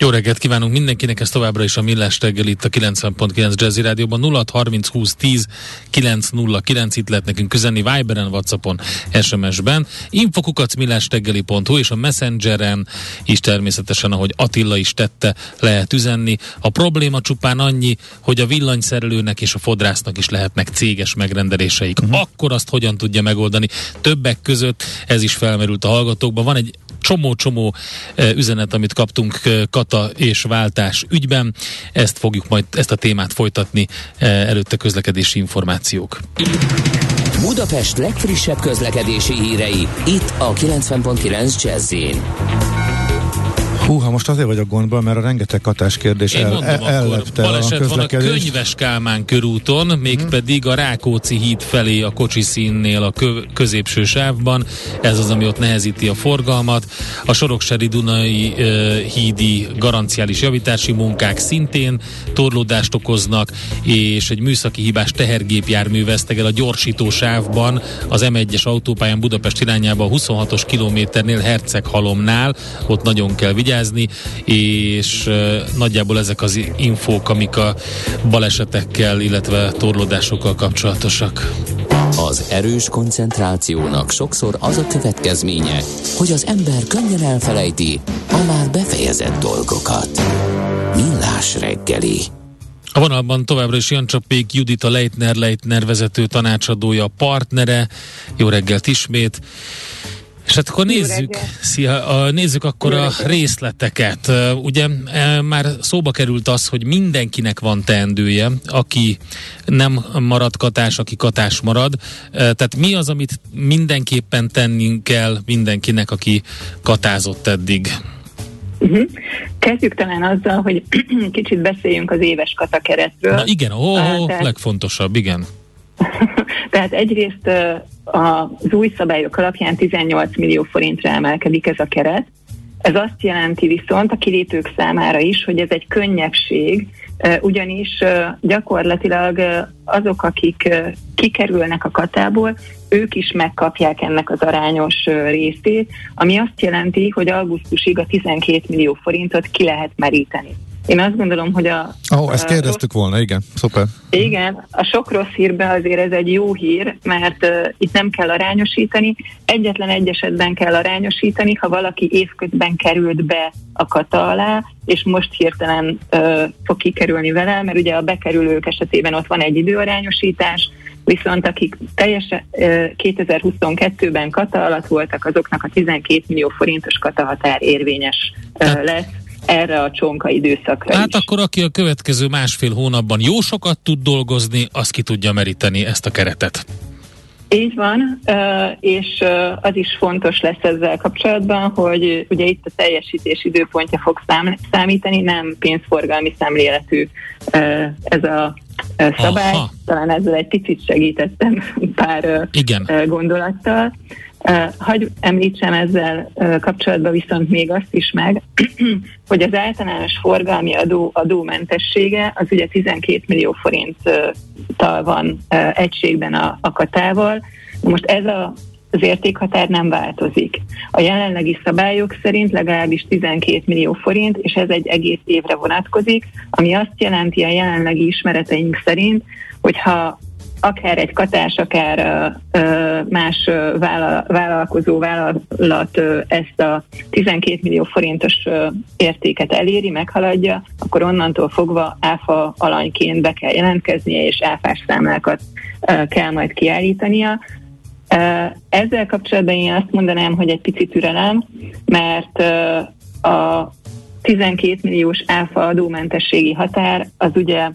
Jó reggelt kívánunk mindenkinek, ez továbbra is a Millás reggel itt a 90.9 Jazzy Rádióban 0 30 20 10 909 itt lehet nekünk üzenni Viberen, Whatsappon, SMS-ben infokukac millásreggeli.hu és a Messengeren is természetesen, ahogy Attila is tette, lehet üzenni. A probléma csupán annyi, hogy a villanyszerelőnek és a fodrásznak is lehetnek céges megrendeléseik. Uh-huh. Akkor azt hogyan tudja megoldani? Többek között ez is felmerült a hallgatókban. Van egy csomó-csomó üzenet, amit kaptunk kata és váltás ügyben. Ezt fogjuk majd, ezt a témát folytatni előtte közlekedési információk. Budapest legfrissebb közlekedési hírei, itt a 90.9 jazz Húha, most azért vagyok gondban, mert a rengeteg katás kérdés Én el, mondom, el, ellepte a van a Könyves Kálmán körúton, mégpedig a Rákóczi híd felé a kocsi színnél a kö, középső sávban. Ez az, ami ott nehezíti a forgalmat. A Sorokseri Dunai uh, hídi garanciális javítási munkák szintén torlódást okoznak, és egy műszaki hibás tehergépjármű veszteg el a gyorsító sávban az M1-es autópályán Budapest irányába a 26-os kilométernél Herceghalomnál. Ott nagyon kell vigyázni vigyázni, és nagyjából ezek az infók, amik a balesetekkel, illetve torlódásokkal kapcsolatosak. Az erős koncentrációnak sokszor az a következménye, hogy az ember könnyen elfelejti a már befejezett dolgokat. Millás reggeli. A vonalban továbbra is Jancsapék Judita Leitner, Leitner vezető tanácsadója, partnere. Jó reggelt ismét. És hát akkor nézzük, szia, a, nézzük akkor a részleteket. Ugye e, már szóba került az, hogy mindenkinek van teendője, aki nem marad katás, aki katás marad. Tehát mi az, amit mindenképpen tennünk kell mindenkinek, aki katázott eddig? Uh-huh. Kezdjük talán azzal, hogy kicsit beszéljünk az éves katakeretről. Na igen, ó, oh, Tehát... legfontosabb, igen. Tehát egyrészt az új szabályok alapján 18 millió forintra emelkedik ez a keret. Ez azt jelenti viszont a kilépők számára is, hogy ez egy könnyebbség, ugyanis gyakorlatilag azok, akik kikerülnek a katából, ők is megkapják ennek az arányos részét, ami azt jelenti, hogy augusztusig a 12 millió forintot ki lehet meríteni. Én azt gondolom, hogy a... Oh, ezt kérdeztük rossz, volna, igen, szuper. Igen, a sok rossz hírbe azért ez egy jó hír, mert uh, itt nem kell arányosítani, egyetlen egy esetben kell arányosítani, ha valaki évközben került be a kata alá, és most hirtelen uh, fog kikerülni vele, mert ugye a bekerülők esetében ott van egy időarányosítás, viszont akik teljesen uh, 2022-ben kata alatt voltak, azoknak a 12 millió forintos kata határ érvényes uh, lesz erre a csonka időszakra Hát is. akkor aki a következő másfél hónapban jó sokat tud dolgozni, az ki tudja meríteni ezt a keretet. Így van, és az is fontos lesz ezzel kapcsolatban, hogy ugye itt a teljesítés időpontja fog számítani, nem pénzforgalmi szemléletű ez a szabály. Aha. Talán ezzel egy picit segítettem pár Igen. gondolattal. Hagy említsem ezzel kapcsolatban viszont még azt is meg, hogy az általános forgalmi adó adómentessége az ugye 12 millió forinttal van egységben a, a katával. Most ez a az értékhatár nem változik. A jelenlegi szabályok szerint legalábbis 12 millió forint, és ez egy egész évre vonatkozik, ami azt jelenti a jelenlegi ismereteink szerint, hogyha akár egy katás, akár más vállalkozó vállalat ezt a 12 millió forintos értéket eléri, meghaladja, akkor onnantól fogva áfa alanyként be kell jelentkeznie, és áfás számlákat kell majd kiállítania. Ezzel kapcsolatban én azt mondanám, hogy egy picit türelem, mert a 12 milliós áfa adómentességi határ az ugye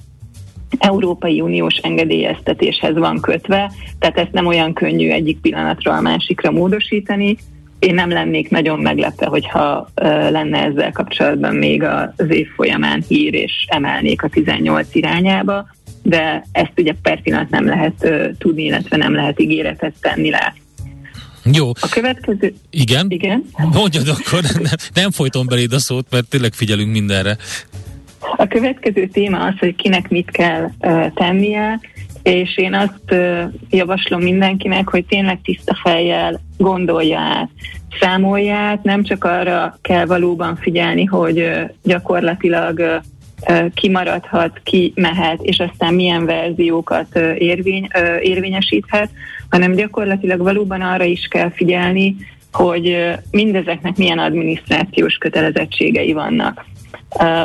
Európai Uniós engedélyeztetéshez van kötve, tehát ezt nem olyan könnyű egyik pillanatra a másikra módosítani. Én nem lennék nagyon meglepve, hogyha lenne ezzel kapcsolatban még az év folyamán hír, és emelnék a 18 irányába, de ezt ugye per pillanat nem lehet tudni, illetve nem lehet ígéretet tenni rá. Jó. A következő... Igen? Igen. Mondjad akkor, nem, nem folytom beléd a szót, mert tényleg figyelünk mindenre. A következő téma az, hogy kinek mit kell uh, tennie, és én azt uh, javaslom mindenkinek, hogy tényleg tiszta fejjel gondolja át, számolja át, nem csak arra kell valóban figyelni, hogy uh, gyakorlatilag uh, kimaradhat, ki mehet, és aztán milyen verziókat érvény, érvényesíthet, hanem gyakorlatilag valóban arra is kell figyelni, hogy mindezeknek milyen adminisztrációs kötelezettségei vannak.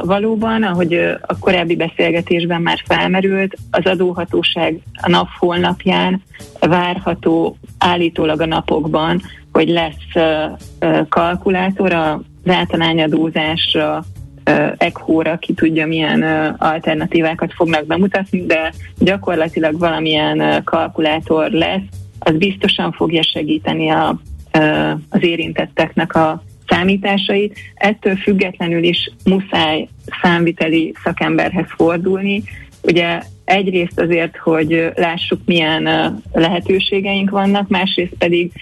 Valóban, ahogy a korábbi beszélgetésben már felmerült, az adóhatóság a nap holnapján várható állítólag a napokban, hogy lesz kalkulátor az általányadózásra, ECHO-ra ki tudja milyen alternatívákat fognak bemutatni, de gyakorlatilag valamilyen kalkulátor lesz, az biztosan fogja segíteni a, az érintetteknek a számításait. Ettől függetlenül is muszáj számviteli szakemberhez fordulni. Ugye egyrészt azért, hogy lássuk, milyen lehetőségeink vannak, másrészt pedig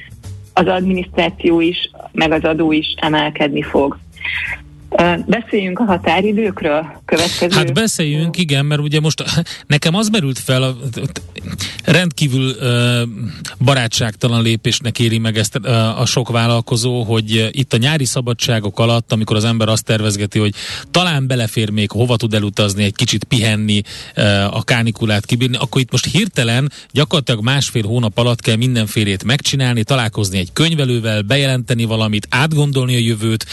az adminisztráció is, meg az adó is emelkedni fog. Beszéljünk a határidőkről következő. Hát beszéljünk, igen, mert ugye most nekem az merült fel, a, rendkívül barátságtalan lépésnek éri meg ezt a sok vállalkozó, hogy itt a nyári szabadságok alatt, amikor az ember azt tervezgeti, hogy talán belefér még, hova tud elutazni, egy kicsit pihenni, a kánikulát kibírni, akkor itt most hirtelen gyakorlatilag másfél hónap alatt kell mindenfélét megcsinálni, találkozni egy könyvelővel, bejelenteni valamit, átgondolni a jövőt,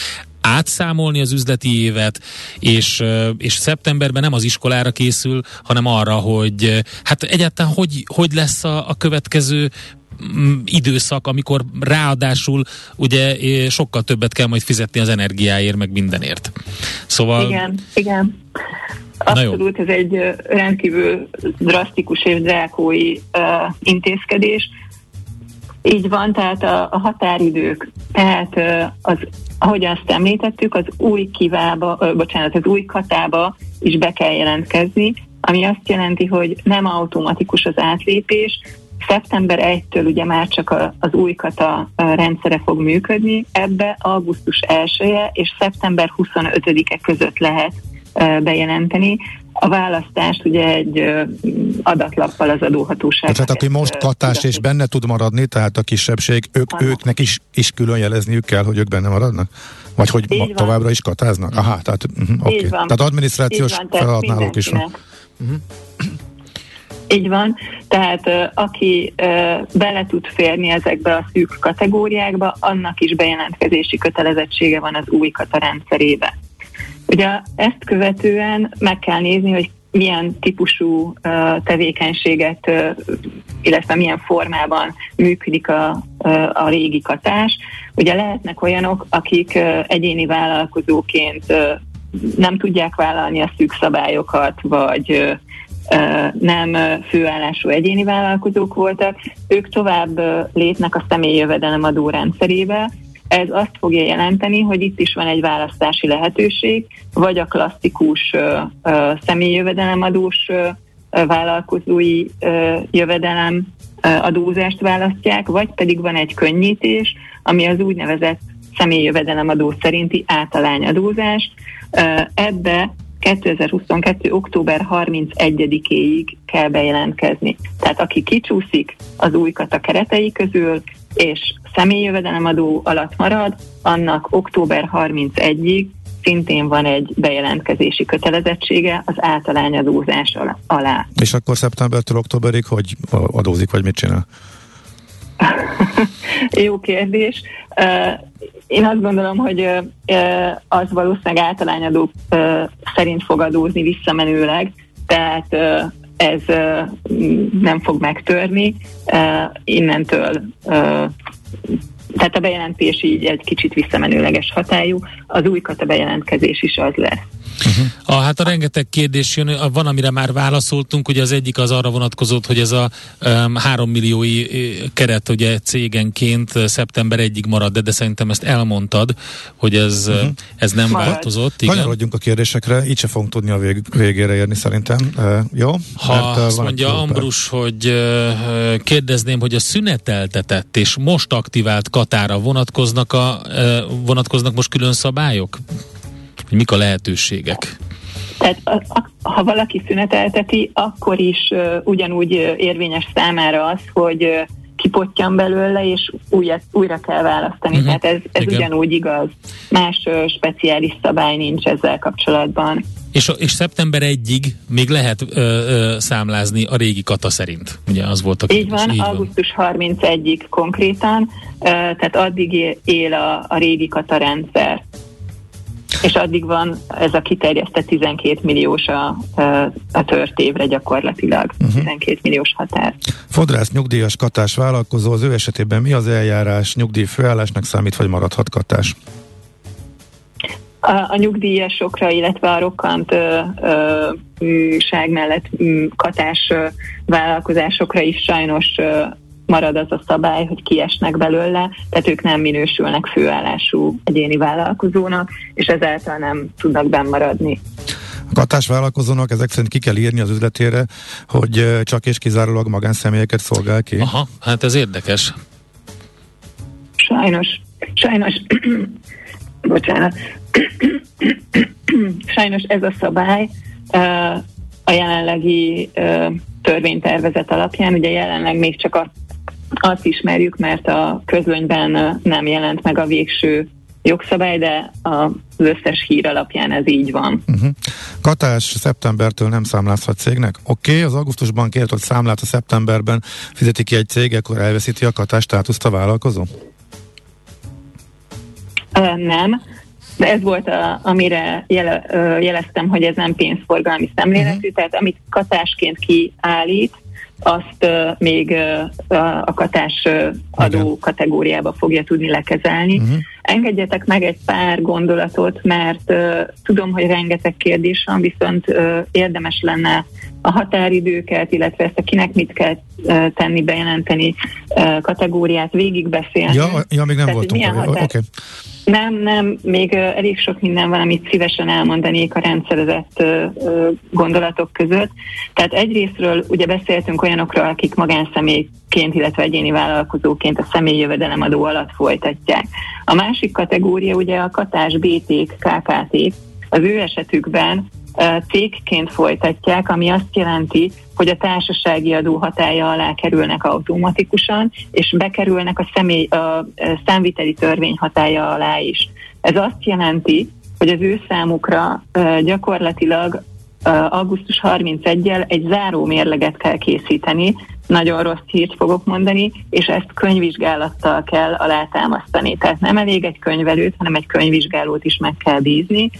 átszámolni az üzleti évet, és, és szeptemberben nem az iskolára készül, hanem arra, hogy hát egyáltalán hogy, hogy lesz a, a következő mm, időszak, amikor ráadásul ugye sokkal többet kell majd fizetni az energiáért, meg mindenért. Szóval... Igen, igen. Abszolút, ez egy rendkívül drasztikus és drákói uh, intézkedés. Így van, tehát a, a határidők, tehát az ahogy azt említettük, az új kivába, ö, bocsánat, az új katába is be kell jelentkezni, ami azt jelenti, hogy nem automatikus az átlépés, Szeptember 1-től ugye már csak az új kata rendszere fog működni, ebbe augusztus 1 -e és szeptember 25-e között lehet bejelenteni. A választást ugye egy adatlappal az adóhatóság. Tehát aki most katás és benne tud maradni, tehát a kisebbség, ők, őknek is, is külön jelezniük kell, hogy ők benne maradnak? Vagy hogy ma, továbbra is katáznak? Aha, tehát, uh-huh, okay. tehát adminisztrációs náluk is van. Uh-huh. Így van, tehát aki bele tud férni ezekbe a szűk kategóriákba, annak is bejelentkezési kötelezettsége van az új kata rendszerébe. Ugye ezt követően meg kell nézni, hogy milyen típusú tevékenységet, illetve milyen formában működik a, a régi katás. Ugye lehetnek olyanok, akik egyéni vállalkozóként nem tudják vállalni a szűk szabályokat, vagy nem főállású egyéni vállalkozók voltak, ők tovább lépnek a személyi jövedelemadó rendszerébe, ez azt fogja jelenteni, hogy itt is van egy választási lehetőség, vagy a klasszikus uh, személyjövedelemadós uh, vállalkozói uh, jövedelem uh, adózást választják, vagy pedig van egy könnyítés, ami az úgynevezett személyjövedelemadó szerinti általányadózás. Uh, ebbe 2022. október 31-éig kell bejelentkezni. Tehát aki kicsúszik az új kata keretei közül, és személyjövedelemadó alatt marad, annak október 31-ig szintén van egy bejelentkezési kötelezettsége az általányadózás alá. És akkor szeptembertől októberig hogy adózik, vagy mit csinál? Jó kérdés. Én azt gondolom, hogy az valószínűleg általányadó szerint fog adózni visszamenőleg, tehát ez nem fog megtörni. Innentől tehát a bejelentés így egy kicsit visszamenőleges hatályú, az új kata bejelentkezés is az lesz. Uh-huh. A, hát a rengeteg kérdés jön, van, amire már válaszoltunk, ugye az egyik az arra vonatkozott, hogy ez a um, 3 milliói keret ugye cégenként szeptember egyig marad, de, de szerintem ezt elmondtad, hogy ez, uh-huh. ez nem marad. változott. Igen. Kanyarodjunk a kérdésekre, így se fogunk tudni a vég, végére érni szerintem. Uh, jó? Ha Mert, uh, azt mondja Ambrus, hogy uh, kérdezném, hogy a szüneteltetett és most aktivált katára vonatkoznak, a, uh, vonatkoznak most külön szabályok? Hogy mik a lehetőségek? Tehát ha valaki szünetelteti, akkor is uh, ugyanúgy érvényes számára az, hogy uh, kipottyan belőle, és újra, újra kell választani. Uh-huh. Tehát ez, ez ugyanúgy igaz. Más uh, speciális szabály nincs ezzel kapcsolatban. És, és szeptember 1-ig még lehet ö, ö, számlázni a régi kata szerint. Ugye az volt a kérdés. Így van, így augusztus 31-ig konkrétan, ö, tehát addig él a, a régi kata rendszer és addig van ez a kiterjesztett 12 milliós a, a tört évre gyakorlatilag, uh-huh. Mhm. 12 milliós határ. Fodrász nyugdíjas katás vállalkozó, az ő esetében mi az eljárás, nyugdíj főállásnak számít, vagy maradhat katás? A, a nyugdíjasokra, illetve a rokkant ö, ö, ság mellett katás vállalkozásokra is sajnos marad az a szabály, hogy kiesnek belőle, tehát ők nem minősülnek főállású egyéni vállalkozónak, és ezáltal nem tudnak bennmaradni. A katás vállalkozónak ezek szerint ki kell írni az üzletére, hogy csak és kizárólag magánszemélyeket szolgál ki. Aha, hát ez érdekes. Sajnos, sajnos, bocsánat, sajnos ez a szabály a jelenlegi törvénytervezet alapján, ugye jelenleg még csak a azt ismerjük, mert a közönyben nem jelent meg a végső jogszabály, de az összes hír alapján ez így van. Uh-huh. Katás szeptembertől nem számlázhat cégnek? Oké, okay, az augusztusban kért, hogy számlát a szeptemberben fizeti ki egy cég, akkor elveszíti a katás státuszt a vállalkozó? Uh, nem. De ez volt, a, amire jele, jeleztem, hogy ez nem pénzforgalmi szemléletű, uh-huh. tehát amit katásként kiállít, azt még a katás adó kategóriába fogja tudni lekezelni. Uh-huh. Engedjetek meg egy pár gondolatot, mert tudom, hogy rengeteg kérdés van, viszont érdemes lenne a határidőket, illetve ezt a kinek mit kell tenni, bejelenteni kategóriát végigbeszélni. Ja, ja még nem Tehát, voltunk. Határ... Okay. Nem, nem, még elég sok minden van, amit szívesen elmondanék a rendszerezett gondolatok között. Tehát egyrésztről ugye beszéltünk olyanokról, akik magánszemélyként, illetve egyéni vállalkozóként a személyi jövedelemadó alatt folytatják. A másik kategória ugye a katás BT-k, KKT-k, az ő esetükben cégként folytatják, ami azt jelenti, hogy a társasági adó hatája alá kerülnek automatikusan, és bekerülnek a, személy, a számviteli törvény hatája alá is. Ez azt jelenti, hogy az ő számukra gyakorlatilag augusztus 31-jel egy záró mérleget kell készíteni, nagyon rossz hírt fogok mondani, és ezt könyvvizsgálattal kell alátámasztani. Tehát nem elég egy könyvelőt, hanem egy könyvvizsgálót is meg kell bízni,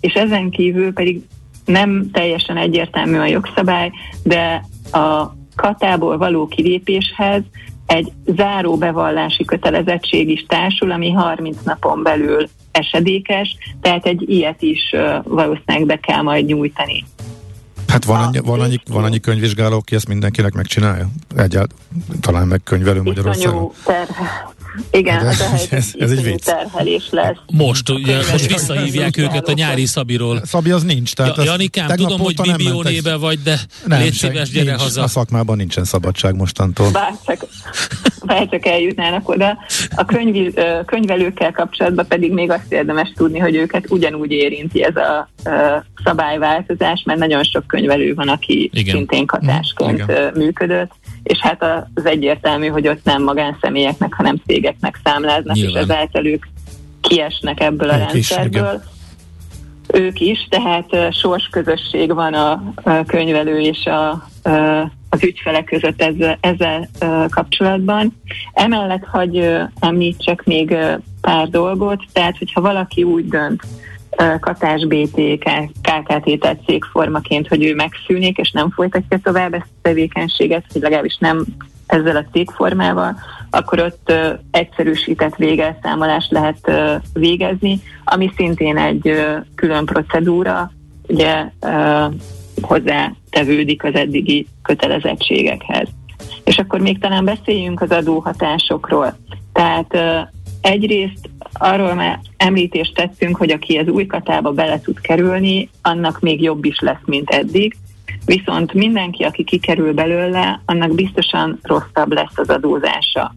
és ezen kívül pedig nem teljesen egyértelmű a jogszabály, de a katából való kilépéshez egy záró bevallási kötelezettség is társul, ami 30 napon belül esedékes, tehát egy ilyet is valószínűleg be kell majd nyújtani. Hát van annyi, van annyi, van annyi könyvvizsgáló, aki ezt mindenkinek megcsinálja? Egyáltalán talán meg könyvelő Magyarországon. Igen, De, ez, ez, ez egy vicc. terhelés lesz. Most, ugye, most visszahívják őket a nyári Szabiról. Szabi az nincs. Tehát ja, Janikám, tudom, hogy Bibiónébe vagy, de nem, légy szíves, gyere nincs, haza. A szakmában nincsen szabadság mostantól. Bárcsak, bárcsak eljutnának oda. A könyv, könyvelőkkel kapcsolatban pedig még azt érdemes tudni, hogy őket ugyanúgy érinti ez a szabályváltozás, mert nagyon sok könyvelő van, aki Igen. szintén katásként Igen. működött és hát az egyértelmű, hogy ott nem magánszemélyeknek, hanem cégeknek számláznak, Nyilván. és ezáltal ők kiesnek ebből a ők rendszerből. Is, ők is, tehát uh, sorsközösség van a, könyvelő és a, az ügyfelek között ezzel, ezzel kapcsolatban. Emellett, hogy uh, említsek még pár dolgot, tehát hogyha valaki úgy dönt, Katás BT, KKT, tehát cégformaként, hogy ő megszűnik, és nem folytatja tovább ezt a tevékenységet, hogy legalábbis nem ezzel a cégformával, akkor ott egyszerűsített végelszámolást lehet végezni, ami szintén egy külön procedúra, ugye hozzá tevődik az eddigi kötelezettségekhez. És akkor még talán beszéljünk az adóhatásokról. Tehát egyrészt arról már említést tettünk, hogy aki az új katába bele tud kerülni, annak még jobb is lesz, mint eddig. Viszont mindenki, aki kikerül belőle, annak biztosan rosszabb lesz az adózása.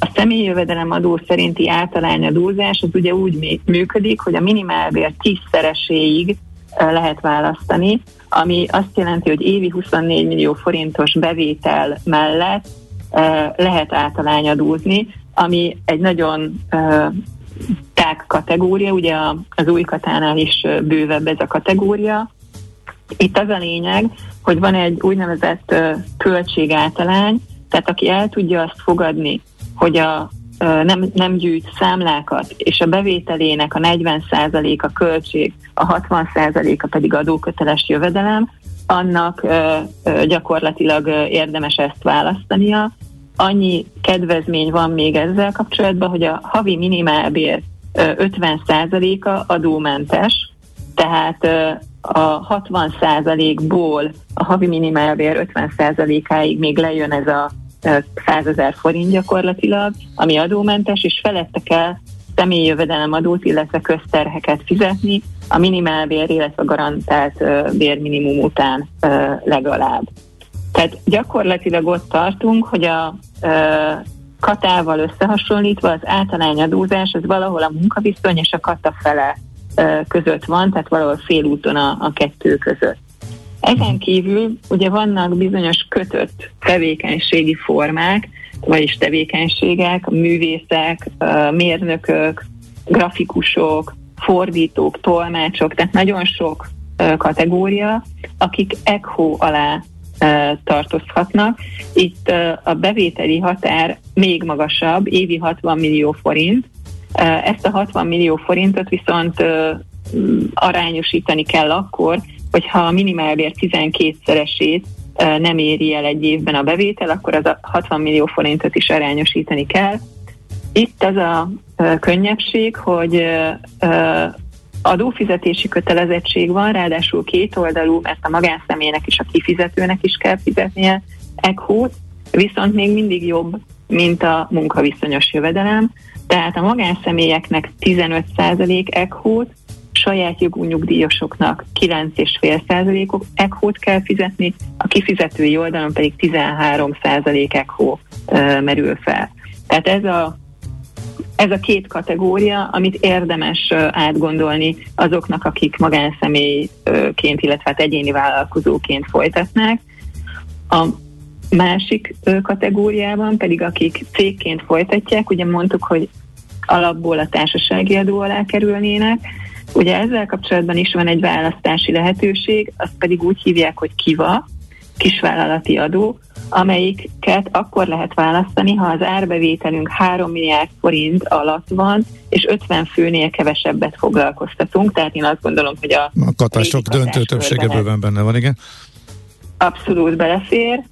A személyi jövedelem adó szerinti általányadózás az ugye úgy működik, hogy a minimálbér tízszereséig lehet választani, ami azt jelenti, hogy évi 24 millió forintos bevétel mellett lehet általányadózni, ami egy nagyon tág kategória, ugye az új katánál is bővebb ez a kategória. Itt az a lényeg, hogy van egy úgynevezett költségáltalány, tehát aki el tudja azt fogadni, hogy a nem, nem gyűjt számlákat, és a bevételének a 40%-a költség, a 60%-a pedig adóköteles jövedelem, annak gyakorlatilag érdemes ezt választania. Annyi kedvezmény van még ezzel kapcsolatban, hogy a havi minimálbér 50%-a adómentes, tehát a 60%-ból a havi minimálbér 50%-áig még lejön ez a 100 ezer forint gyakorlatilag, ami adómentes, és felette kell személyi jövedelemadót, illetve közterheket fizetni, a minimálbér, illetve a garantált bérminimum után legalább. Tehát gyakorlatilag ott tartunk, hogy a katával összehasonlítva az általányadózás az valahol a munkaviszony és a kata fele között van, tehát valahol félúton a, a kettő között. Ezen kívül ugye vannak bizonyos kötött tevékenységi formák, vagyis tevékenységek, művészek, mérnökök, grafikusok, fordítók, tolmácsok, tehát nagyon sok kategória, akik ECHO alá tartozhatnak. Itt a bevételi határ még magasabb, évi 60 millió forint. Ezt a 60 millió forintot viszont arányosítani kell akkor, hogyha a minimálbér 12-szeresét nem éri el egy évben a bevétel, akkor az a 60 millió forintot is arányosítani kell. Itt az a könnyebbség, hogy adófizetési kötelezettség van, ráadásul két oldalú, mert a magánszemélynek és a kifizetőnek is kell fizetnie ECHO-t, viszont még mindig jobb, mint a munkaviszonyos jövedelem. Tehát a magánszemélyeknek 15% ECHO-t, saját jogú nyugdíjasoknak 9,5%-ok ECHO-t kell fizetni, a kifizetői oldalon pedig 13% ECHO merül fel. Tehát ez a ez a két kategória, amit érdemes átgondolni azoknak, akik magánszemélyként, illetve hát egyéni vállalkozóként folytatnák. A másik kategóriában pedig akik cégként folytatják, ugye mondtuk, hogy alapból a társasági adó alá kerülnének, Ugye ezzel kapcsolatban is van egy választási lehetőség, azt pedig úgy hívják, hogy KIVA, kisvállalati adó, amelyiket akkor lehet választani, ha az árbevételünk 3 milliárd forint alatt van, és 50 főnél kevesebbet foglalkoztatunk, tehát én azt gondolom, hogy a... A katások döntő többsége bőven benne van, igen? Abszolút belefér.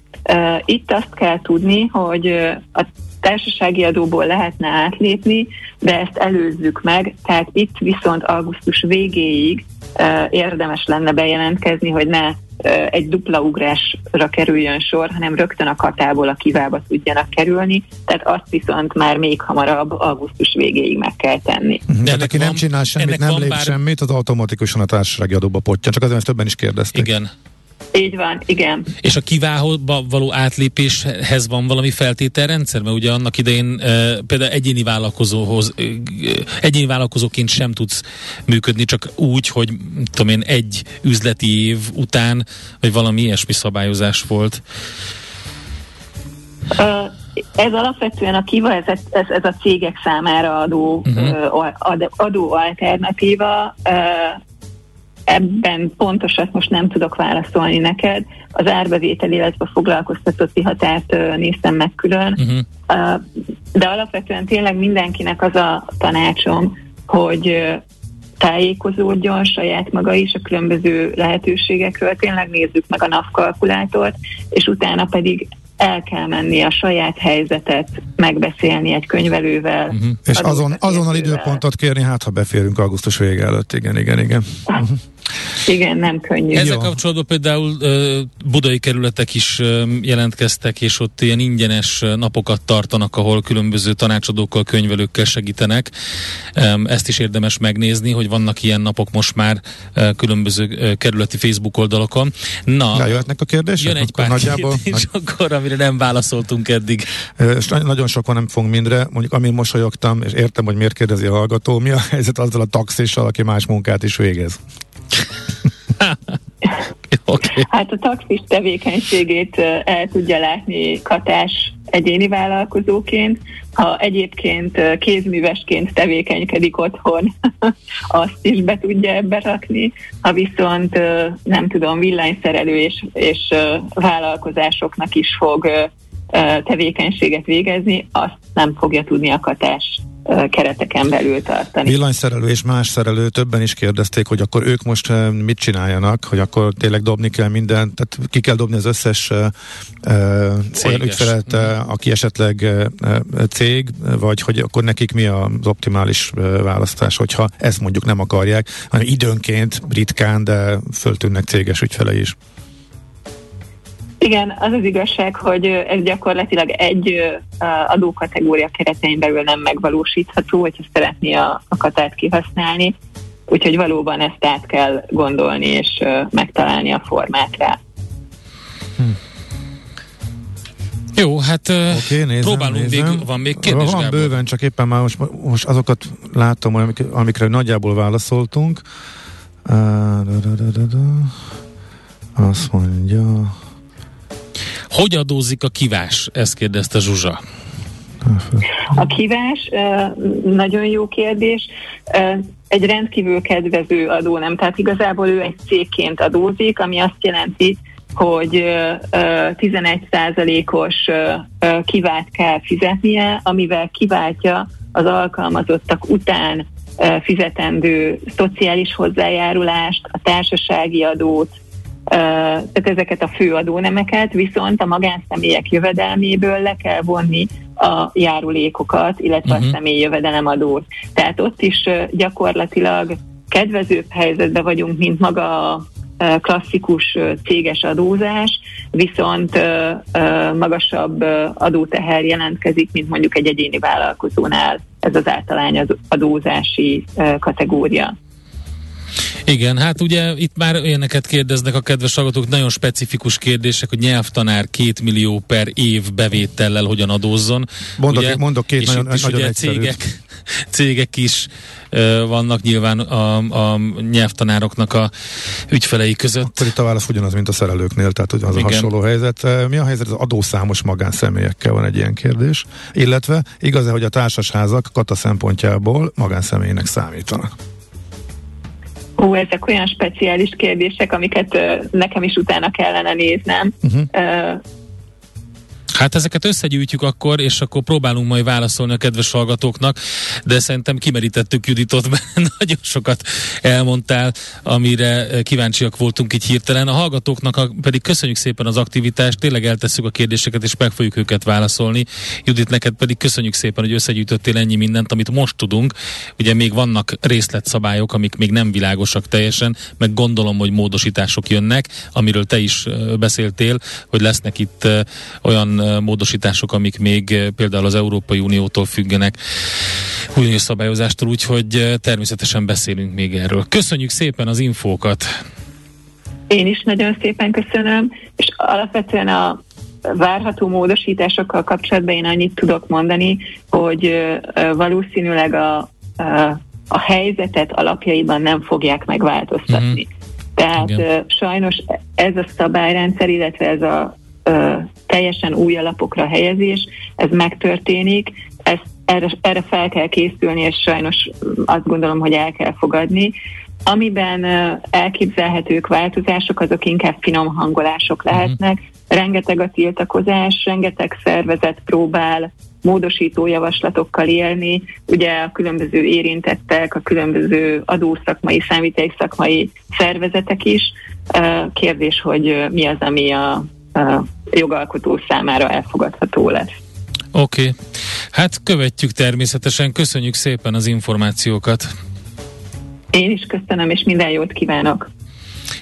Itt azt kell tudni, hogy a társasági adóból lehetne átlépni, de ezt előzzük meg, tehát itt viszont augusztus végéig érdemes lenne bejelentkezni, hogy ne egy dupla ugrásra kerüljön sor, hanem rögtön a katából a kivába tudjanak kerülni, tehát azt viszont már még hamarabb augusztus végéig meg kell tenni. De ennek aki nem csinál semmit, nem lép bár... semmit, az automatikusan a társasági adóba potja, csak azért ezt többen is kérdezték. Igen, így van, igen. És a kiválóba való átlépéshez van valami feltételrendszer? Mert ugye annak idején e, például egyéni vállalkozóhoz, e, egyéni vállalkozóként sem tudsz működni, csak úgy, hogy tudom én, egy üzleti év után, vagy valami ilyesmi szabályozás volt. Uh, ez alapvetően a kiva, ez, ez, ez a cégek számára adó, uh-huh. adó, alternatíva. Uh, Ebben pontosat most nem tudok válaszolni neked. Az árbevétel, illetve a foglalkoztatotti határt néztem meg külön. Uh-huh. De alapvetően tényleg mindenkinek az a tanácsom, hogy tájékozódjon saját maga is a különböző lehetőségekről, tényleg nézzük meg a NAV kalkulátort, és utána pedig el kell menni a saját helyzetet megbeszélni egy könyvelővel. Uh-huh. És azon, azonnal időpontot kérni, hát ha beférünk augusztus vége előtt, igen, igen, igen. Uh-huh. Igen, nem könnyű. Ezzel Jó. kapcsolatban például budai kerületek is jelentkeztek, és ott ilyen ingyenes napokat tartanak, ahol különböző tanácsadókkal, könyvelőkkel segítenek. Ezt is érdemes megnézni, hogy vannak ilyen napok most már különböző kerületi Facebook oldalakon. Na, jöhetnek a kérdések? Jön egy akkor pár nagyjából, kérdés, nagy... akkor, amire nem válaszoltunk eddig. És nagyon sokan nem fogunk mindre, mondjuk amin mosolyogtam, és értem, hogy miért kérdezi a hallgató, mi a helyzet azzal a taxissal, aki más munkát is végez? okay. Hát a taxis tevékenységét el tudja látni katás egyéni vállalkozóként, ha egyébként kézművesként tevékenykedik otthon, azt is be tudja ebbe rakni, ha viszont nem tudom, villanyszerelő és, és vállalkozásoknak is fog tevékenységet végezni, azt nem fogja tudni a katás kereteken belül tartani. Villanyszerelő és más szerelő többen is kérdezték, hogy akkor ők most mit csináljanak, hogy akkor tényleg dobni kell mindent, tehát ki kell dobni az összes uh, olyan ügyfelet, uh, aki esetleg uh, cég, vagy hogy akkor nekik mi az optimális uh, választás, hogyha ezt mondjuk nem akarják, hanem időnként, ritkán, de föltűnnek céges ügyfele is. Igen, az az igazság, hogy ez gyakorlatilag egy adókategória keretein belül nem megvalósítható, hogyha szeretné a, a katát kihasználni. Úgyhogy valóban ezt át kell gondolni és megtalálni a formát rá. Hm. Jó, hát okay, nézem, próbálunk nézem. még, van még kérdés, Van Gábor? bőven, csak éppen már most, most azokat látom, amik, amikre nagyjából válaszoltunk. Uh, da, da, da, da, da. Azt mondja... Hogy adózik a kivás? Ezt kérdezte Zsuzsa. A kivás nagyon jó kérdés. Egy rendkívül kedvező adó nem, tehát igazából ő egy cégként adózik, ami azt jelenti, hogy 11%-os kivát kell fizetnie, amivel kiváltja az alkalmazottak után fizetendő szociális hozzájárulást, a társasági adót, tehát ezeket a fő adónemeket, viszont a magánszemélyek jövedelméből le kell vonni a járulékokat, illetve uh-huh. a mhm. személy jövedelemadót. Tehát ott is gyakorlatilag kedvezőbb helyzetben vagyunk, mint maga a klasszikus céges adózás, viszont magasabb adóteher jelentkezik, mint mondjuk egy egyéni vállalkozónál ez az általány adózási kategória. Igen, hát ugye itt már ilyeneket kérdeznek a kedves hallgatók, nagyon specifikus kérdések, hogy nyelvtanár két millió per év bevétellel hogyan adózzon. Mondok, ugye, mondok két nagyon, is nagyon ugye cégek, cégek is uh, vannak nyilván a, a nyelvtanároknak a ügyfelei között. Akkor itt a válasz ugyanaz, mint a szerelőknél, tehát az Igen. a hasonló helyzet. Mi a helyzet az adószámos magánszemélyekkel van egy ilyen kérdés, illetve igaz-e, hogy a társasházak kata szempontjából magánszemélynek számítanak? Ó, ezek olyan speciális kérdések, amiket nekem is utána kellene néznem. Uh-huh. Hát ezeket összegyűjtjük akkor, és akkor próbálunk majd válaszolni a kedves hallgatóknak, de szerintem kimerítettük Juditot, mert nagyon sokat elmondtál, amire kíváncsiak voltunk így hirtelen. A hallgatóknak pedig köszönjük szépen az aktivitást, tényleg eltesszük a kérdéseket, és meg fogjuk őket válaszolni. Judit, neked pedig köszönjük szépen, hogy összegyűjtöttél ennyi mindent, amit most tudunk. Ugye még vannak részletszabályok, amik még nem világosak teljesen, meg gondolom, hogy módosítások jönnek, amiről te is beszéltél, hogy lesznek itt olyan módosítások, amik még például az Európai Uniótól függenek, uniós szabályozástól, úgyhogy természetesen beszélünk még erről. Köszönjük szépen az infókat! Én is nagyon szépen köszönöm, és alapvetően a várható módosításokkal kapcsolatban én annyit tudok mondani, hogy valószínűleg a, a, a helyzetet alapjaiban nem fogják megváltoztatni. Mm-hmm. Tehát Igen. sajnos ez a szabályrendszer, illetve ez a teljesen új alapokra helyezés, ez megtörténik, ezt erre, erre fel kell készülni, és sajnos azt gondolom, hogy el kell fogadni. Amiben elképzelhetők változások, azok inkább finom hangolások mhm. lehetnek. Rengeteg a tiltakozás, rengeteg szervezet próbál módosító javaslatokkal élni. Ugye a különböző érintettek, a különböző adószakmai, szakmai szervezetek is. Kérdés, hogy mi az, ami a jogalkotó számára elfogadható lesz. Oké. Okay. Hát követjük természetesen. Köszönjük szépen az információkat. Én is köszönöm, és minden jót kívánok.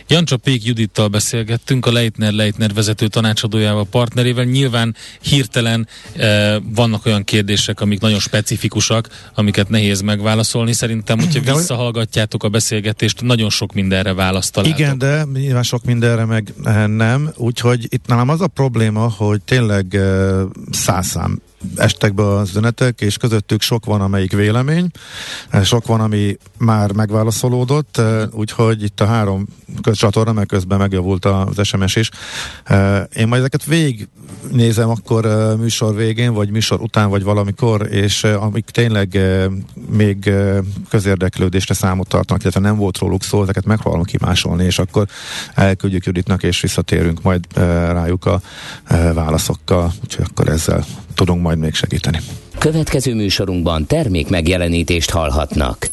Jancsa Pék Judittal beszélgettünk, a Leitner Leitner vezető tanácsadójával, partnerével. Nyilván hirtelen e, vannak olyan kérdések, amik nagyon specifikusak, amiket nehéz megválaszolni. Szerintem, hogyha de visszahallgatjátok a beszélgetést, nagyon sok mindenre választ találtok. Igen, de nyilván sok mindenre meg eh, nem. Úgyhogy itt nálam az a probléma, hogy tényleg e, százszám estek be az üzenetek, és közöttük sok van, amelyik vélemény, sok van, ami már megválaszolódott, úgyhogy itt a három csatorna, meg közben megjavult az SMS is. Én majd ezeket végig nézem akkor műsor végén, vagy műsor után, vagy valamikor, és amik tényleg még közérdeklődésre számot tartanak, illetve nem volt róluk szó, ezeket megpróbálom kimásolni, és akkor elküldjük Juditnak, és visszatérünk majd rájuk a válaszokkal, úgyhogy akkor ezzel tudunk majd még segíteni. Következő műsorunkban termék megjelenítést hallhatnak.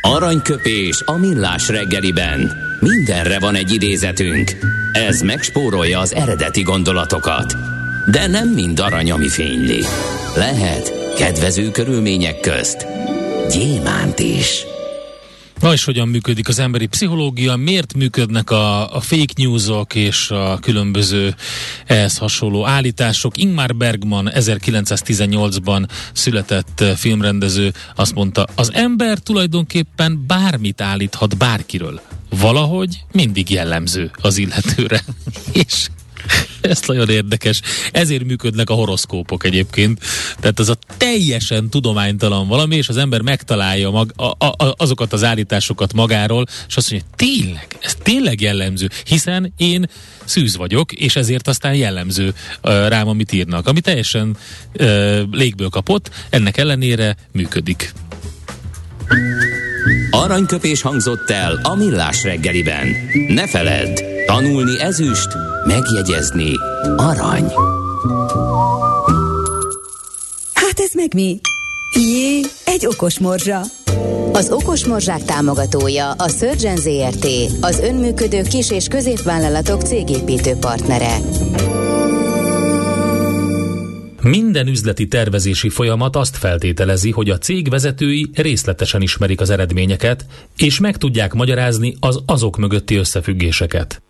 Aranyköpés a millás reggeliben. Mindenre van egy idézetünk. Ez megspórolja az eredeti gondolatokat. De nem mind arany, ami fényli. Lehet kedvező körülmények közt gyémánt is. Na és hogyan működik az emberi pszichológia, miért működnek a, a fake newsok és a különböző ehhez hasonló állítások. Ingmar Bergman 1918-ban született filmrendező azt mondta, az ember tulajdonképpen bármit állíthat bárkiről. Valahogy mindig jellemző az illetőre. és Ez nagyon érdekes. Ezért működnek a horoszkópok egyébként. Tehát az a teljesen tudománytalan valami, és az ember megtalálja mag, a, a, azokat az állításokat magáról, és azt mondja, tényleg, ez tényleg jellemző, hiszen én szűz vagyok, és ezért aztán jellemző rám, amit írnak. Ami teljesen uh, légből kapott, ennek ellenére működik. Aranyköpés hangzott el a millás reggeliben. Ne feledd, tanulni ezüst, megjegyezni arany. Hát ez meg mi? Jé, egy okos morzsa. Az Okos Morzsák támogatója a Surgeon ZRT, az önműködő kis- és középvállalatok cégépítő partnere. Minden üzleti tervezési folyamat azt feltételezi, hogy a cég vezetői részletesen ismerik az eredményeket, és meg tudják magyarázni az azok mögötti összefüggéseket.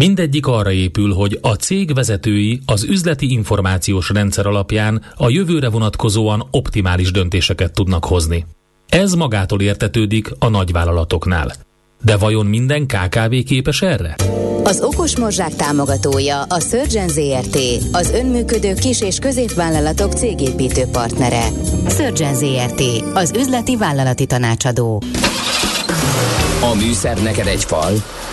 Mindegyik arra épül, hogy a cég vezetői az üzleti információs rendszer alapján a jövőre vonatkozóan optimális döntéseket tudnak hozni. Ez magától értetődik a nagyvállalatoknál. De vajon minden KKV képes erre? Az Okos Morzsák támogatója a Surgeon ZRT, az önműködő kis- és középvállalatok cégépítő partnere. Surgeon ZRT, az üzleti vállalati tanácsadó. A műszer neked egy fal,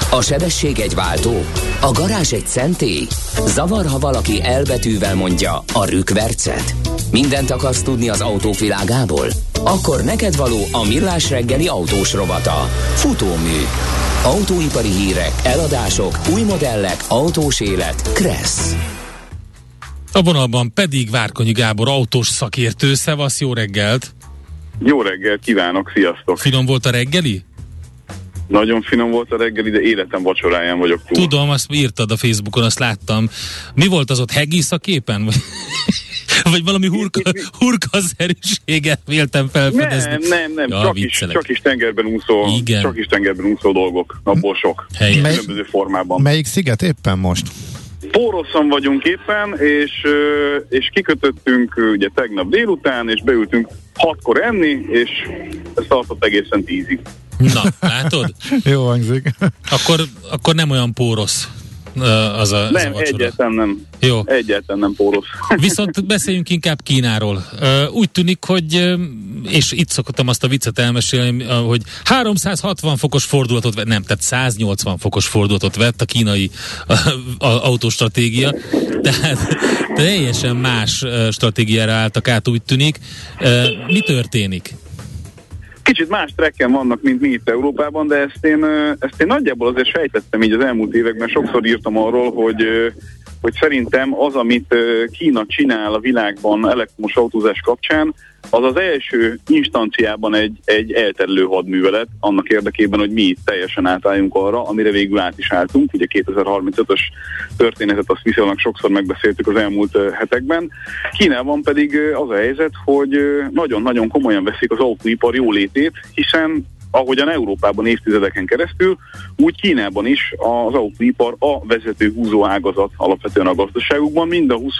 a sebesség egy váltó, a garázs egy szentély. Zavar, ha valaki elbetűvel mondja a rükvercet. Mindent akarsz tudni az autóvilágából? Akkor neked való a millás reggeli autós rovata. Futómű. Autóipari hírek, eladások, új modellek, autós élet. Kressz. A vonalban pedig Várkonyi Gábor autós szakértő. Szevasz, jó reggelt! Jó reggelt kívánok, sziasztok! Finom volt a reggeli? Nagyon finom volt a reggeli, de életem vacsoráján vagyok túl. Tudom, azt írtad a Facebookon, azt láttam. Mi volt az ott hegisz a képen? Vagy valami hurka, hurkaszerűséget véltem felfedezni. Nem, nem, nem, ja, csak, is, csak is tengerben úszó, Igen. csak is tengerben úszó dolgok, abból sok. Helyes. Mely, különböző formában. Melyik sziget éppen most? Póroszon vagyunk éppen, és, és kikötöttünk ugye tegnap délután, és beültünk hatkor enni, és ez tartott egészen tízig. Na, látod? Jó hangzik. Akkor, akkor nem olyan pórosz az a, nem, az a egyáltalán nem. Jó. Egyáltalán nem pórosz. Viszont beszéljünk inkább Kínáról. Úgy tűnik, hogy, és itt szokottam azt a viccet elmesélni, hogy 360 fokos fordulatot vett, nem, tehát 180 fokos fordulatot vett a kínai autóstratégia, tehát teljesen más stratégiára álltak át, úgy tűnik. Mi történik? Kicsit más trekken vannak, mint mi itt Európában, de ezt én, ezt én nagyjából azért sejtettem így az elmúlt években. Sokszor írtam arról, hogy hogy szerintem az, amit Kína csinál a világban elektromos autózás kapcsán, az az első instanciában egy, egy elterülő hadművelet annak érdekében, hogy mi teljesen átálljunk arra, amire végül át is álltunk. Ugye 2035-ös történetet azt viszonylag sokszor megbeszéltük az elmúlt hetekben. Kínában pedig az a helyzet, hogy nagyon-nagyon komolyan veszik az autóipar jólétét, hiszen ahogyan Európában évtizedeken keresztül, úgy Kínában is az autóipar a vezető húzó ágazat alapvetően a gazdaságukban. Mind a 20,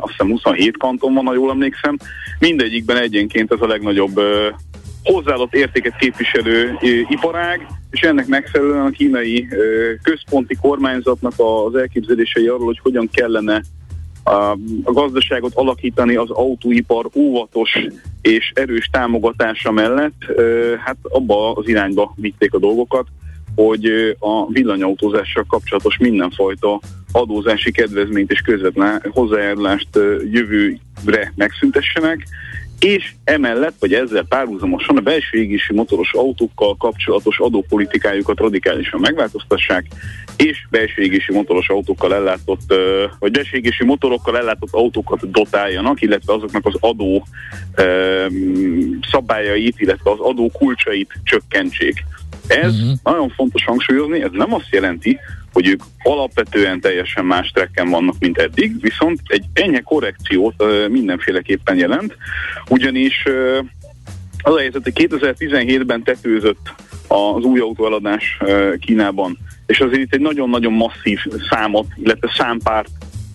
azt hiszem 27 kanton van, ha jól emlékszem, mindegyikben egyenként ez a legnagyobb hozzáadott értéket képviselő iparág, és ennek megfelelően a kínai központi kormányzatnak az elképzelései arról, hogy hogyan kellene a, gazdaságot alakítani az autóipar óvatos és erős támogatása mellett, hát abba az irányba vitték a dolgokat, hogy a villanyautózással kapcsolatos mindenfajta adózási kedvezményt és közvetlen hozzájárulást jövőre megszüntessenek, és emellett, vagy ezzel párhuzamosan a belső égési motoros autókkal kapcsolatos adópolitikájukat radikálisan megváltoztassák, és belső égési motoros autókkal ellátott, vagy belső égési motorokkal ellátott autókat dotáljanak, illetve azoknak az adó szabályait, illetve az adó kulcsait csökkentsék. Ez uh-huh. nagyon fontos hangsúlyozni, ez nem azt jelenti, hogy ők alapvetően teljesen más trekken vannak, mint eddig, viszont egy enyhe korrekciót uh, mindenféleképpen jelent, ugyanis uh, az a helyzet, hogy 2017-ben tetőzött az új autóeladás uh, Kínában, és azért itt egy nagyon-nagyon masszív számot, illetve számpárt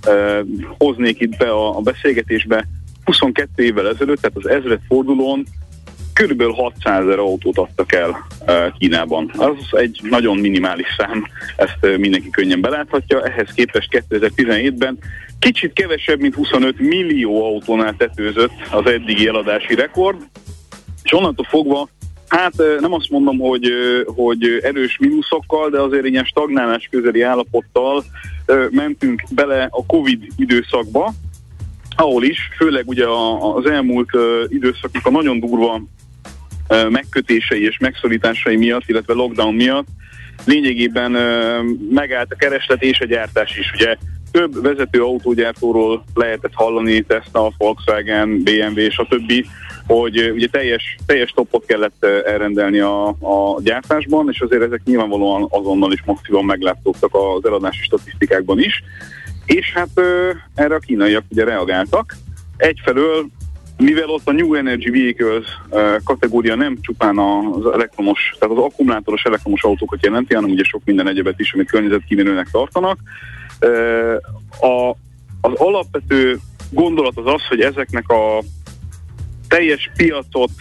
uh, hoznék itt be a, a beszélgetésbe. 22 évvel ezelőtt, tehát az ezred fordulón Körülbelül 600 ezer autót adtak el Kínában. Az egy nagyon minimális szám, ezt mindenki könnyen beláthatja. Ehhez képest 2017-ben kicsit kevesebb, mint 25 millió autónál tetőzött az eddigi eladási rekord, és onnantól fogva Hát nem azt mondom, hogy, hogy erős mínuszokkal, de azért ilyen stagnálás közeli állapottal mentünk bele a Covid időszakba, ahol is, főleg ugye az elmúlt időszaknak a nagyon durva megkötései és megszorításai miatt, illetve lockdown miatt lényegében megállt a kereslet és a gyártás is. Ugye több vezető autógyártóról lehetett hallani, Tesla, Volkswagen, BMW és a többi, hogy ugye teljes, teljes topot kellett elrendelni a, a gyártásban, és azért ezek nyilvánvalóan azonnal is masszívan meglátottak az eladási statisztikákban is. És hát erre a kínaiak ugye reagáltak. Egyfelől mivel ott a New Energy Vehicles kategória nem csupán az elektromos, tehát az akkumulátoros elektromos autókat jelenti, hanem ugye sok minden egyebet is, amit környezetkímélőnek tartanak. A, az alapvető gondolat az az, hogy ezeknek a teljes piacot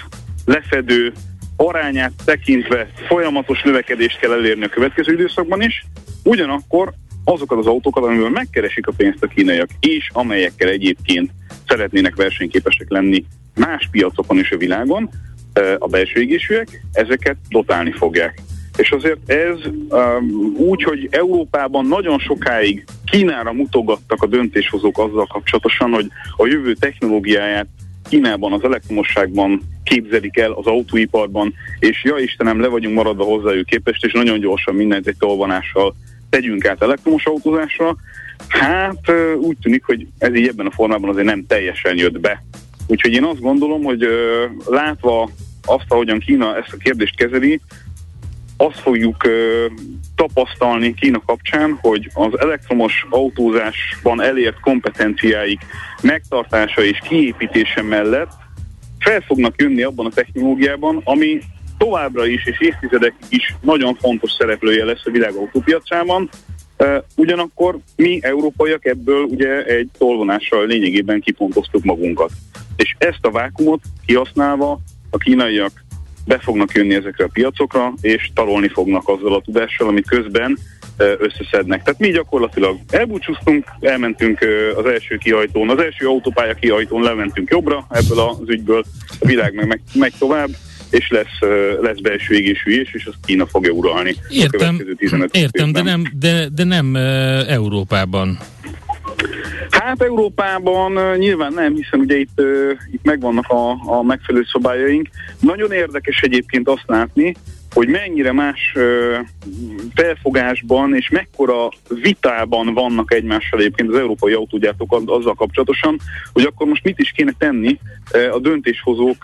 lefedő arányát tekintve folyamatos növekedést kell elérni a következő időszakban is, ugyanakkor azokat az autókat, amivel megkeresik a pénzt a kínaiak, és amelyekkel egyébként szeretnének versenyképesek lenni más piacokon is a világon, a belső égésűek, ezeket dotálni fogják. És azért ez um, úgy, hogy Európában nagyon sokáig Kínára mutogattak a döntéshozók azzal kapcsolatosan, hogy a jövő technológiáját Kínában, az elektromosságban képzelik el, az autóiparban, és ja Istenem, le vagyunk maradva hozzájuk képest, és nagyon gyorsan mindent egy tolvanással tegyünk át elektromos autózásra. Hát úgy tűnik, hogy ez így ebben a formában azért nem teljesen jött be. Úgyhogy én azt gondolom, hogy látva azt, ahogyan Kína ezt a kérdést kezeli, azt fogjuk tapasztalni Kína kapcsán, hogy az elektromos autózásban elért kompetenciáik megtartása és kiépítése mellett fel fognak jönni abban a technológiában, ami továbbra is és évtizedekig is nagyon fontos szereplője lesz a világ autópiacában. Ugyanakkor mi, európaiak ebből ugye egy tolvonással lényegében kipontoztuk magunkat. És ezt a vákumot kihasználva a kínaiak be fognak jönni ezekre a piacokra, és tarolni fognak azzal a tudással, amit közben összeszednek. Tehát mi gyakorlatilag elbúcsúztunk, elmentünk az első kiajtón, az első autópálya kiajtón lementünk jobbra ebből az ügyből, a világ meg megy, megy tovább, és lesz, lesz belső égésű is, és azt Kína fogja uralni értem, a 15 Értem, de nem, de, de nem Európában. Hát Európában nyilván nem, hiszen ugye itt, itt megvannak a, a megfelelő szabályaink. Nagyon érdekes egyébként azt látni, hogy mennyire más felfogásban és mekkora vitában vannak egymással egyébként az európai autógyártók azzal kapcsolatosan, hogy akkor most mit is kéne tenni a döntéshozók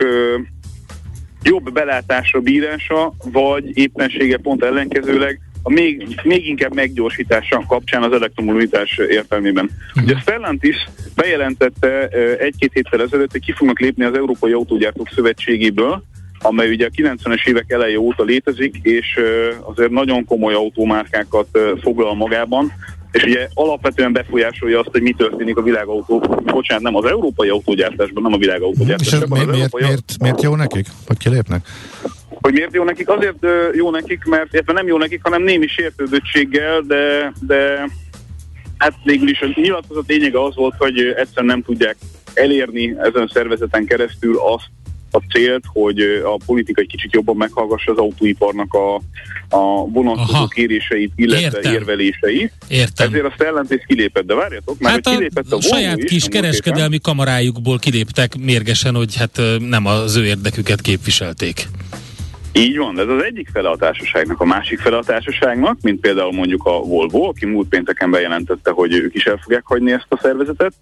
jobb belátásra bírása, vagy éppensége pont ellenkezőleg a még, még inkább meggyorsítása kapcsán az elektromobilitás értelmében. Ugye a Stellantis bejelentette egy-két héttel ezelőtt, hogy ki fognak lépni az Európai Autógyártók Szövetségéből, amely ugye a 90-es évek eleje óta létezik, és azért nagyon komoly autómárkákat foglal magában, és ugye alapvetően befolyásolja azt, hogy mi történik a világautó, bocsánat, nem az európai autógyártásban, nem a világautógyártásban. És ez miért, miért, miért, miért jó nekik, hogy kilépnek? Hogy miért jó nekik? Azért jó nekik, mert illetve nem jó nekik, hanem némi sértődöttséggel, de, de hát végül is a nyilatkozat lényege az volt, hogy egyszerűen nem tudják elérni ezen a szervezeten keresztül azt, a célt, hogy a politika egy kicsit jobban meghallgassa az autóiparnak a, a vonatkozó kéréseit, illetve Értem. érveléseit. Értem. Ezért a Stellantis kilépett, de várjatok, mert hát a, kilépett a, a saját is, kis kereskedelmi kamarájukból kiléptek mérgesen, hogy hát nem az ő érdeküket képviselték. Így van, ez az egyik fele a társaságnak. A másik fele a társaságnak, mint például mondjuk a Volvo, aki múlt pénteken bejelentette, hogy ők is el fogják hagyni ezt a szervezetet,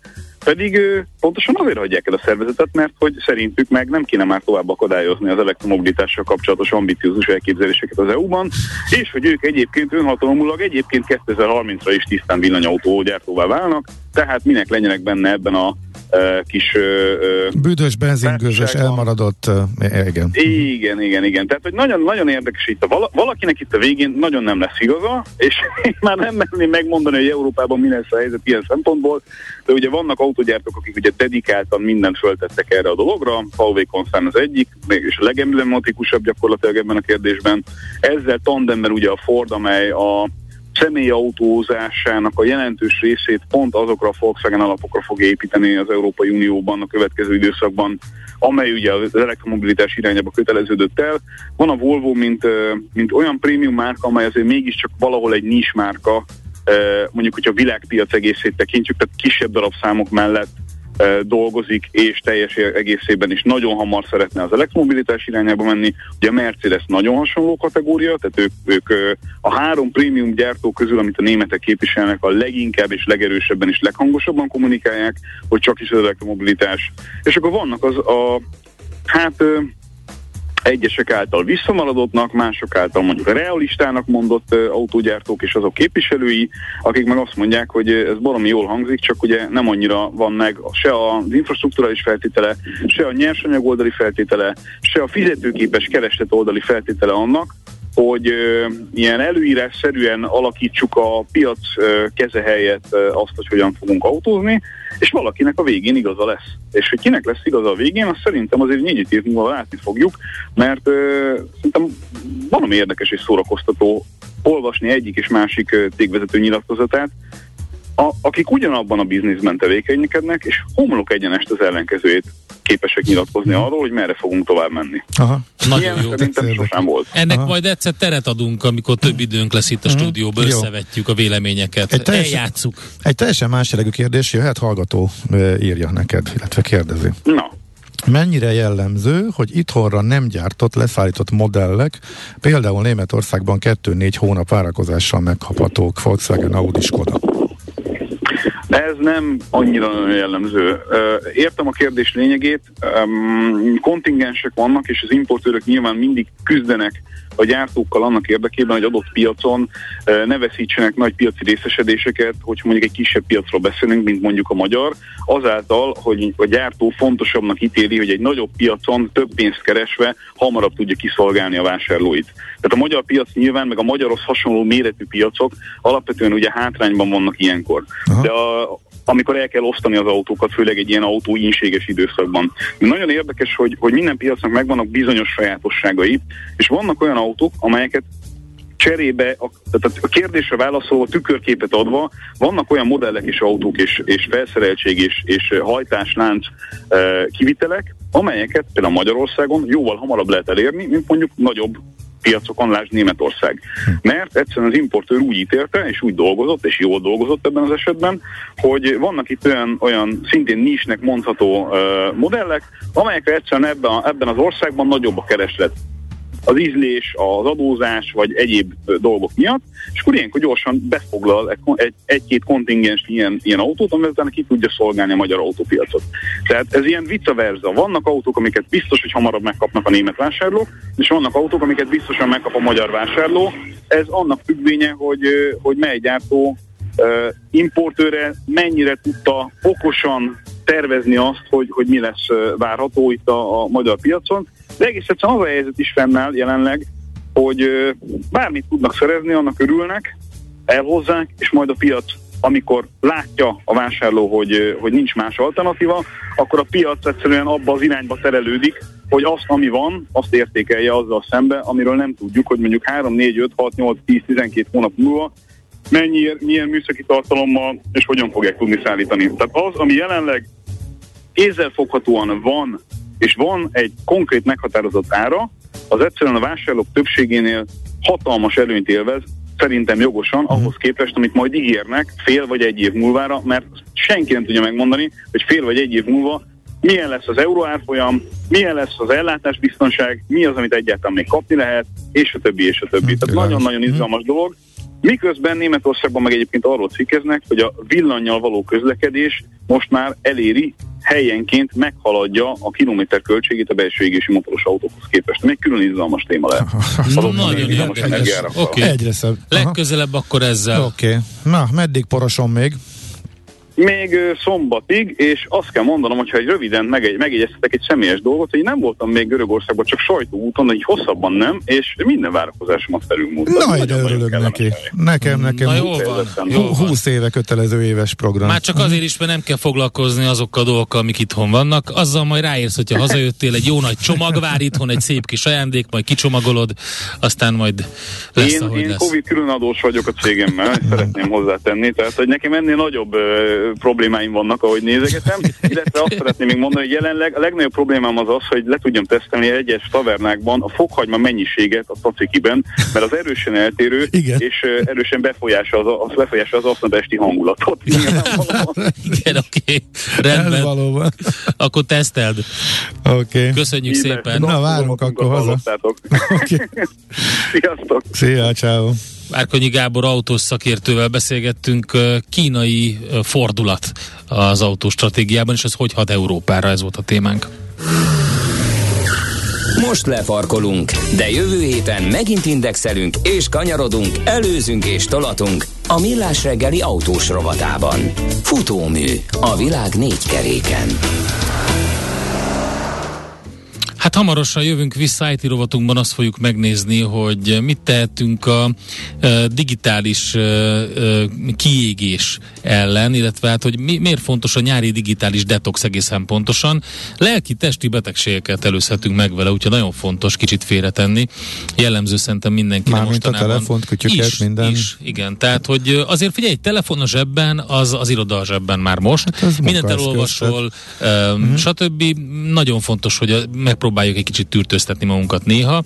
pedig ő, pontosan azért hagyják el a szervezetet, mert hogy szerintük meg nem kéne már tovább akadályozni az elektromobilitással kapcsolatos ambiciózus elképzeléseket az EU-ban, és hogy ők egyébként önhatalomulag egyébként 2030-ra is tisztán villanyautó gyártóvá válnak, tehát minek legyenek benne ebben a kis... Büdös, benzingőzös, elmaradott, igen. Igen, igen, igen. Tehát, hogy nagyon, nagyon érdekes itt. A valakinek itt a végén nagyon nem lesz igaza, és én már nem merném megmondani, hogy Európában mi lesz a helyzet ilyen szempontból, de ugye vannak autogyártók, akik ugye dedikáltan mindent föltettek erre a dologra, Huawei Concern az egyik, és a legemblematikusabb gyakorlatilag ebben a kérdésben. Ezzel tandemben ugye a Ford, amely a személyautózásának a jelentős részét pont azokra a Volkswagen alapokra fog építeni az Európai Unióban a következő időszakban, amely ugye az elektromobilitás irányába köteleződött el. Van a Volvo, mint, mint olyan prémium márka, amely azért mégiscsak valahol egy nis márka, mondjuk, hogyha a világpiac egészét tekintjük, tehát kisebb darabszámok mellett dolgozik, és teljes egészében is nagyon hamar szeretne az elektromobilitás irányába menni. Ugye a Mercedes nagyon hasonló kategória, tehát ők, ők a három prémium gyártó közül, amit a németek képviselnek, a leginkább és legerősebben és leghangosabban kommunikálják, hogy csak is az elektromobilitás. És akkor vannak az a hát egyesek által visszamaradottnak, mások által mondjuk a realistának mondott autógyártók és azok képviselői, akik meg azt mondják, hogy ez baromi jól hangzik, csak ugye nem annyira van meg se az infrastruktúrális feltétele, se a nyersanyag oldali feltétele, se a fizetőképes kereslet oldali feltétele annak, hogy ilyen előírásszerűen alakítsuk a piac keze helyett azt, hogy hogyan fogunk autózni, és valakinek a végén igaza lesz. És hogy kinek lesz igaza a végén, azt szerintem azért négy év múlva látni fogjuk, mert szerintem valami érdekes és szórakoztató olvasni egyik és másik cégvezető nyilatkozatát, a, akik ugyanabban a bizniszben tevékenykednek, és homlok egyenest az ellenkezőjét képesek nyilatkozni arról, hogy merre fogunk tovább menni. Aha. Nagyon jó. Szerintem sosem volt. Ennek Aha. majd egyszer teret adunk, amikor több időnk lesz itt a uh-huh. stúdióban, összevetjük a véleményeket. Egy teljesen, Eljátszuk. Egy teljesen más jellegű kérdés, jöhet hallgató írja neked, illetve kérdezi. Na. Mennyire jellemző, hogy itthonra nem gyártott, leszállított modellek, például Németországban 2-4 hónap várakozással megkaphatók Volkswagen, Audi, Skoda? Ez nem annyira jellemző. Értem a kérdés lényegét, kontingensek vannak, és az importőrök nyilván mindig küzdenek a gyártókkal annak érdekében, hogy adott piacon ne veszítsenek nagy piaci részesedéseket, hogy mondjuk egy kisebb piacról beszélünk, mint mondjuk a magyar, azáltal, hogy a gyártó fontosabbnak ítéli, hogy egy nagyobb piacon több pénzt keresve hamarabb tudja kiszolgálni a vásárlóit. Tehát a magyar piac nyilván, meg a magyarhoz hasonló méretű piacok alapvetően ugye hátrányban vannak ilyenkor. Aha. De a, amikor el kell osztani az autókat, főleg egy ilyen autó ínséges időszakban. Nagyon érdekes, hogy, hogy minden piacnak megvannak bizonyos sajátosságai, és vannak olyan autók, amelyeket cserébe, a, tehát a kérdésre válaszolva, tükörképet adva, vannak olyan modellek és autók és, és felszereltség és, és hajtáslánc e, kivitelek, amelyeket például Magyarországon jóval hamarabb lehet elérni, mint mondjuk nagyobb piacokon, lásd Németország. Mert egyszerűen az importőr úgy ítélte, és úgy dolgozott, és jól dolgozott ebben az esetben, hogy vannak itt olyan, olyan szintén nisnek mondható uh, modellek, amelyekre egyszerűen ebben, ebben az országban nagyobb a kereslet az ízlés, az adózás vagy egyéb dolgok miatt, és akkor ilyenkor gyorsan befoglal egy, egy-két kontingens ilyen, ilyen autót, amivel ki tudja szolgálni a magyar autópiacot. Tehát ez ilyen vice versa. Vannak autók, amiket biztos, hogy hamarabb megkapnak a német vásárlók, és vannak autók, amiket biztosan megkap a magyar vásárló. Ez annak függvénye, hogy, hogy mely gyártó importőre mennyire tudta okosan tervezni azt, hogy, hogy mi lesz várható itt a, a magyar piacon. De egész egyszerűen az a helyzet is fennáll jelenleg, hogy bármit tudnak szerezni, annak örülnek, elhozzák, és majd a piac, amikor látja a vásárló, hogy, hogy nincs más alternatíva, akkor a piac egyszerűen abba az irányba terelődik, hogy azt, ami van, azt értékelje azzal szembe, amiről nem tudjuk, hogy mondjuk 3, 4, 5, 6, 8, 10, 12 hónap múlva mennyi, milyen műszaki tartalommal és hogyan fogják tudni szállítani. Tehát az, ami jelenleg kézzelfoghatóan van, és van egy konkrét meghatározott ára, az egyszerűen a vásárlók többségénél hatalmas előnyt élvez, szerintem jogosan, ahhoz képest, amit majd ígérnek fél vagy egy év múlvára, mert senki nem tudja megmondani, hogy fél vagy egy év múlva milyen lesz az euróárfolyam, milyen lesz az ellátásbiztonság, mi az, amit egyáltalán még kapni lehet, és a többi, és a többi. Tehát nagyon-nagyon izgalmas dolog. Miközben Németországban meg egyébként arról cikkeznek, hogy a villannyal való közlekedés most már eléri helyenként meghaladja a kilométer költségét a belső égési motoros autókhoz képest. Még külön izgalmas téma lehet. Nagyon érdekes. Okay. Egyre szebb. Legközelebb akkor ezzel. Oké. Okay. Na, meddig porosom még? Még szombatig, és azt kell mondanom, hogyha egy röviden megegy, megjegyeztetek egy személyes dolgot, hogy nem voltam még Görögországban, csak sajtóúton, hogy hosszabban nem, és minden várakozásomat felülmúlt. Na, ide örülök neki. Nekem, nekem Na, jól van, jól 20 éve kötelező éves program. Már csak azért is, mert nem kell foglalkozni azokkal a dolgokkal, amik itthon vannak. Azzal majd ráérsz, hogyha hazajöttél, egy jó nagy csomag vár itthon, egy szép kis ajándék, majd kicsomagolod, aztán majd lesz, én, én lesz. Covid különadós vagyok a cégemmel, szeretném hozzátenni, tehát hogy nekem ennél nagyobb problémáim vannak, ahogy nézegetem, illetve azt szeretném még mondani, hogy jelenleg a legnagyobb problémám az az, hogy le tudjam tesztelni egyes tavernákban a fokhagyma mennyiséget a tacikiben, mert az erősen eltérő, Igen. és erősen befolyásolja az, az, befolyásol az aznap esti hangulatot. Igen, oké. Okay. Rendben. Valóban. Akkor teszteld. Oké. Okay. Köszönjük Íze. szépen. Na, várunk akkor haza. Okay. Sziasztok. Szia, ciao. Árkonyi Gábor autós szakértővel beszélgettünk, kínai fordulat az autóstratégiában, és ez hogy hat Európára, ez volt a témánk. Most lefarkolunk, de jövő héten megint indexelünk és kanyarodunk, előzünk és tolatunk a Millás reggeli autós rovatában. Futómű a világ négy keréken. Hát hamarosan jövünk vissza IT rovatunkban, azt fogjuk megnézni, hogy mit tehetünk a digitális kiégés ellen, illetve hát, hogy mi, miért fontos a nyári digitális detox egészen pontosan. Lelki-testi betegségeket előzhetünk meg vele, úgyhogy nagyon fontos kicsit félretenni. Jellemző szerintem mindenki Mármint a telefont, kütyüket, is, minden. Is, igen, tehát, hogy azért figyelj, egy telefon a zsebben, az az iroda a zsebben már most. Hát Mindent elolvasol, uh, stb. Nagyon fontos, hogy megpróbálj próbáljuk egy kicsit tűrtöztetni magunkat néha.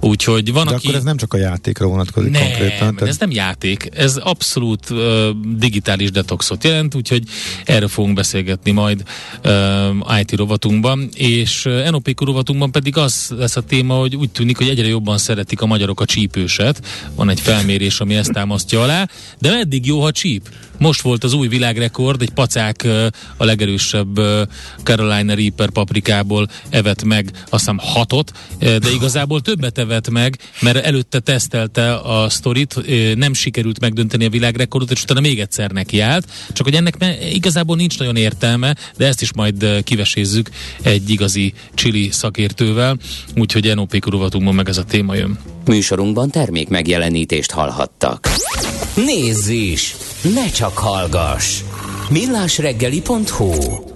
Úgyhogy van, De aki... akkor ez nem csak a játékra vonatkozik nem, konkrétan. Tehát... ez nem játék, ez abszolút uh, digitális detoxot jelent, úgyhogy erre fogunk beszélgetni majd uh, IT rovatunkban, és uh, NOP rovatunkban pedig az lesz a téma, hogy úgy tűnik, hogy egyre jobban szeretik a magyarok a csípőset. Van egy felmérés, ami ezt támasztja alá, de meddig jó, ha csíp? Most volt az új világrekord, egy pacák uh, a legerősebb uh, Carolina Reaper paprikából evett meg azt hiszem hatot, de igazából többet evett meg, mert előtte tesztelte a sztorit, nem sikerült megdönteni a világrekordot, és utána még egyszer nekiállt, csak hogy ennek igazából nincs nagyon értelme, de ezt is majd kivesézzük egy igazi csili szakértővel, úgyhogy NOP kurovatunkban meg ez a téma jön. Műsorunkban termék megjelenítést hallhattak. Nézz is! Ne csak hallgass! millásreggeli.hu